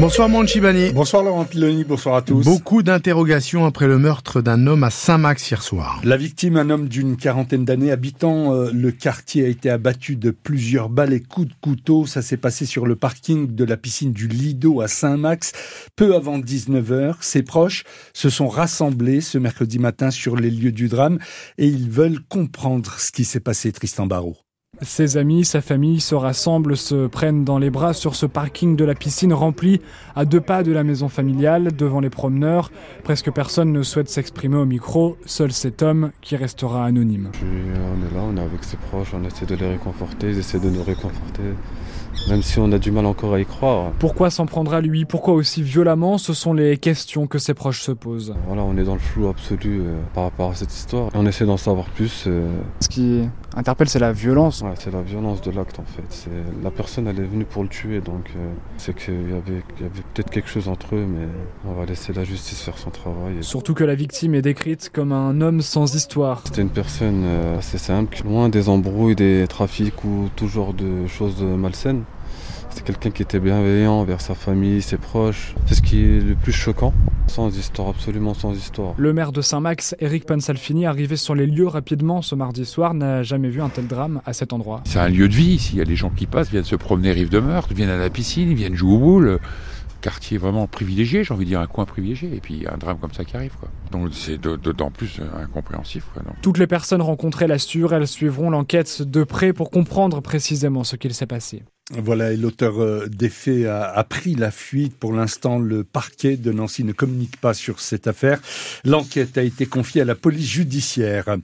Bonsoir Manchibani. Bonsoir Laurent Piloni, bonsoir à tous. Beaucoup d'interrogations après le meurtre d'un homme à Saint-Max hier soir. La victime, un homme d'une quarantaine d'années habitant euh, le quartier, a été abattu de plusieurs balles et coups de couteau. Ça s'est passé sur le parking de la piscine du Lido à Saint-Max, peu avant 19h. Ses proches se sont rassemblés ce mercredi matin sur les lieux du drame et ils veulent comprendre ce qui s'est passé, Tristan Barrault. Ses amis, sa famille se rassemblent, se prennent dans les bras sur ce parking de la piscine rempli à deux pas de la maison familiale, devant les promeneurs. Presque personne ne souhaite s'exprimer au micro, seul cet homme qui restera anonyme. on est là, on est avec ses proches, on essaie de les réconforter, ils essaient de nous réconforter même si on a du mal encore à y croire. Pourquoi s'en prendre à lui? Pourquoi aussi violemment? Ce sont les questions que ses proches se posent. Voilà, on est dans le flou absolu euh, par rapport à cette histoire. on essaie d'en savoir plus. Euh. Ce qui interpelle, c'est la violence. Ouais, c'est la violence de l'acte en fait. La personne, elle est venue pour le tuer, donc euh, c'est qu'il y avait, y avait peut-être quelque chose entre eux, mais on va laisser la justice faire son travail. Surtout que la victime est décrite comme un homme sans histoire. C'était une personne assez simple, loin des embrouilles, des trafics ou tout genre de choses malsaines. C'est quelqu'un qui était bienveillant envers sa famille, ses proches. C'est ce qui est le plus choquant. Sans histoire, absolument sans histoire. Le maire de Saint-Max, Eric Pansalfini, arrivé sur les lieux rapidement ce mardi soir, n'a jamais vu un tel drame à cet endroit. C'est un lieu de vie ici. Il y a des gens qui passent, viennent se promener rive de meurtre, viennent à la piscine, viennent jouer au boule quartier vraiment privilégié, j'ai envie de dire un coin privilégié, et puis un drame comme ça qui arrive. Quoi. Donc c'est d'autant plus incompréhensif. Quoi, Toutes les personnes rencontrées l'assurent, elles suivront l'enquête de près pour comprendre précisément ce qu'il s'est passé. Voilà, et l'auteur euh, des faits a, pris la fuite. Pour l'instant, le parquet de Nancy ne communique pas sur cette affaire. L'enquête a été confiée à la police judiciaire.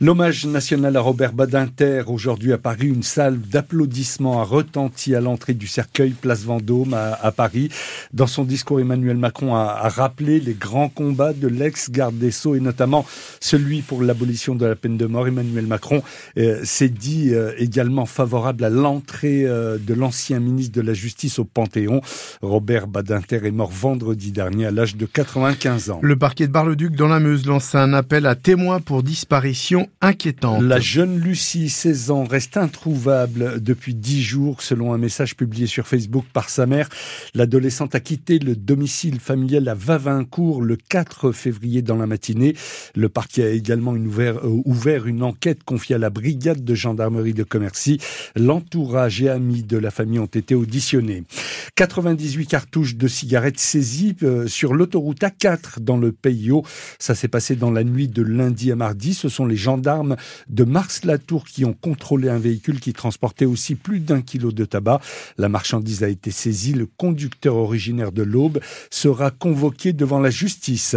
L'hommage national à Robert Badinter, aujourd'hui à Paris, une salle d'applaudissements a retenti à l'entrée du cercueil Place Vendôme à, Paris. Dans son discours, Emmanuel Macron a, rappelé les grands combats de l'ex-garde des Sceaux et notamment celui pour l'abolition de la peine de mort. Emmanuel Macron euh, s'est dit euh, également favorable à l'entrée de l'ancien ministre de la Justice au Panthéon. Robert Badinter est mort vendredi dernier à l'âge de 95 ans. Le parquet de Bar-le-Duc dans la Meuse lance un appel à témoins pour disparition inquiétante. La jeune Lucie, 16 ans, reste introuvable depuis 10 jours selon un message publié sur Facebook par sa mère. L'adolescente a quitté le domicile familial à Vavincourt le 4 février dans la matinée. Le parquet a également ouvert, euh, ouvert une enquête confiée à la brigade de gendarmerie de Commercy. L'entourage et amis de la famille ont été auditionnés. 98 cartouches de cigarettes saisies euh, sur l'autoroute A4 dans le Pays. Ça s'est passé dans la nuit de lundi à mardi. Ce sont les gendarmes de Mars-la-Tour qui ont contrôlé un véhicule qui transportait aussi plus d'un kilo de tabac. La marchandise a été saisie. Le conducteur originaire de l'Aube sera convoqué devant la justice.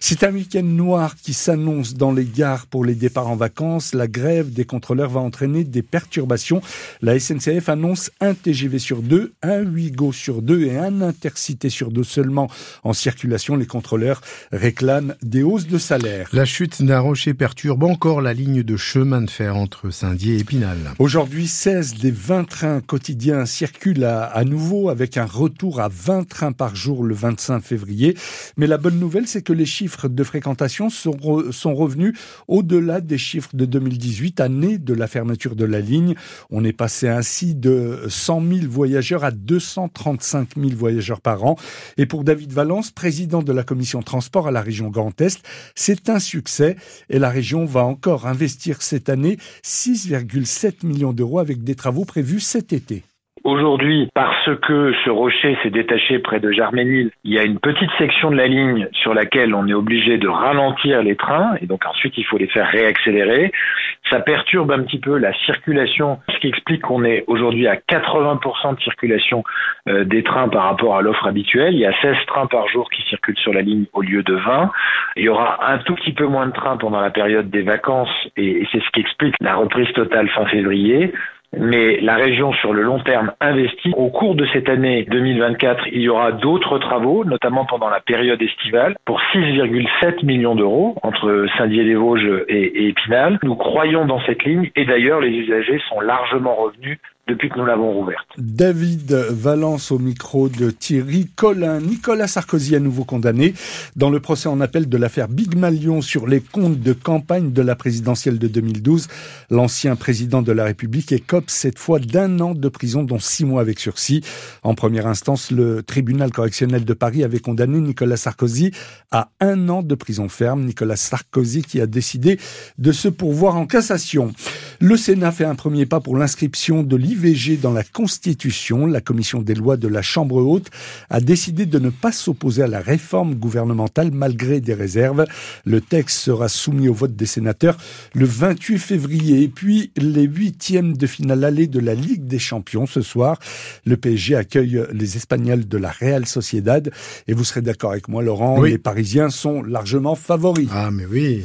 C'est un week-end noir qui s'annonce dans les gares pour les départs en vacances. La grève des contrôleurs va entraîner des perturbations. La SNCF annonce un TGV sur deux, un Ouigo sur deux et un Intercité sur deux seulement en circulation. Les contrôleurs réclament des hausses de salaire. La chute d'un rocher perturbe encore la ligne de chemin de fer entre Saint-Dié et Épinal. Aujourd'hui, 16 des 20 trains quotidiens circulent à, nouveau avec un retour à 20 trains par jour le 25 février. Mais la bonne nouvelle, c'est que les chiffres de fréquentation sont, sont revenus au-delà des chiffres de 2018, année de la fermeture de la ligne. On est passé ainsi de 100 000 voyageurs à 235 000 voyageurs par an. Et pour David Valence, président de la commission transport à la région Grand Est, c'est un succès et la région va encore investir cette année 6,7 millions d'euros avec des travaux prévus cet été. Aujourd'hui, parce que ce rocher s'est détaché près de Germénil, il y a une petite section de la ligne sur laquelle on est obligé de ralentir les trains et donc ensuite il faut les faire réaccélérer. Ça perturbe un petit peu la circulation, ce qui explique qu'on est aujourd'hui à 80% de circulation euh, des trains par rapport à l'offre habituelle. Il y a 16 trains par jour qui circulent sur la ligne au lieu de 20. Il y aura un tout petit peu moins de trains pendant la période des vacances et c'est ce qui explique la reprise totale fin février mais la région sur le long terme investit. Au cours de cette année 2024, il y aura d'autres travaux, notamment pendant la période estivale, pour 6,7 millions d'euros entre Saint-Dié-des-Vosges et, Épinal. Nous croyons dans cette ligne et d'ailleurs les usagers sont largement revenus depuis que nous l'avons rouverte. David Valence au micro de Thierry Collin. Nicolas Sarkozy à nouveau condamné dans le procès en appel de l'affaire Big Malion sur les comptes de campagne de la présidentielle de 2012. L'ancien président de la République écope cette fois d'un an de prison dont six mois avec sursis. En première instance, le tribunal correctionnel de Paris avait condamné Nicolas Sarkozy à un an de prison ferme. Nicolas Sarkozy qui a décidé de se pourvoir en cassation. Le Sénat fait un premier pas pour l'inscription de l'IVG dans la Constitution. La commission des lois de la Chambre haute a décidé de ne pas s'opposer à la réforme gouvernementale malgré des réserves. Le texte sera soumis au vote des sénateurs le 28 février. Et puis, les huitièmes de finale allée de la Ligue des Champions ce soir. Le PSG accueille les Espagnols de la Real Sociedad. Et vous serez d'accord avec moi, Laurent, les Parisiens sont largement favoris. Ah, mais oui.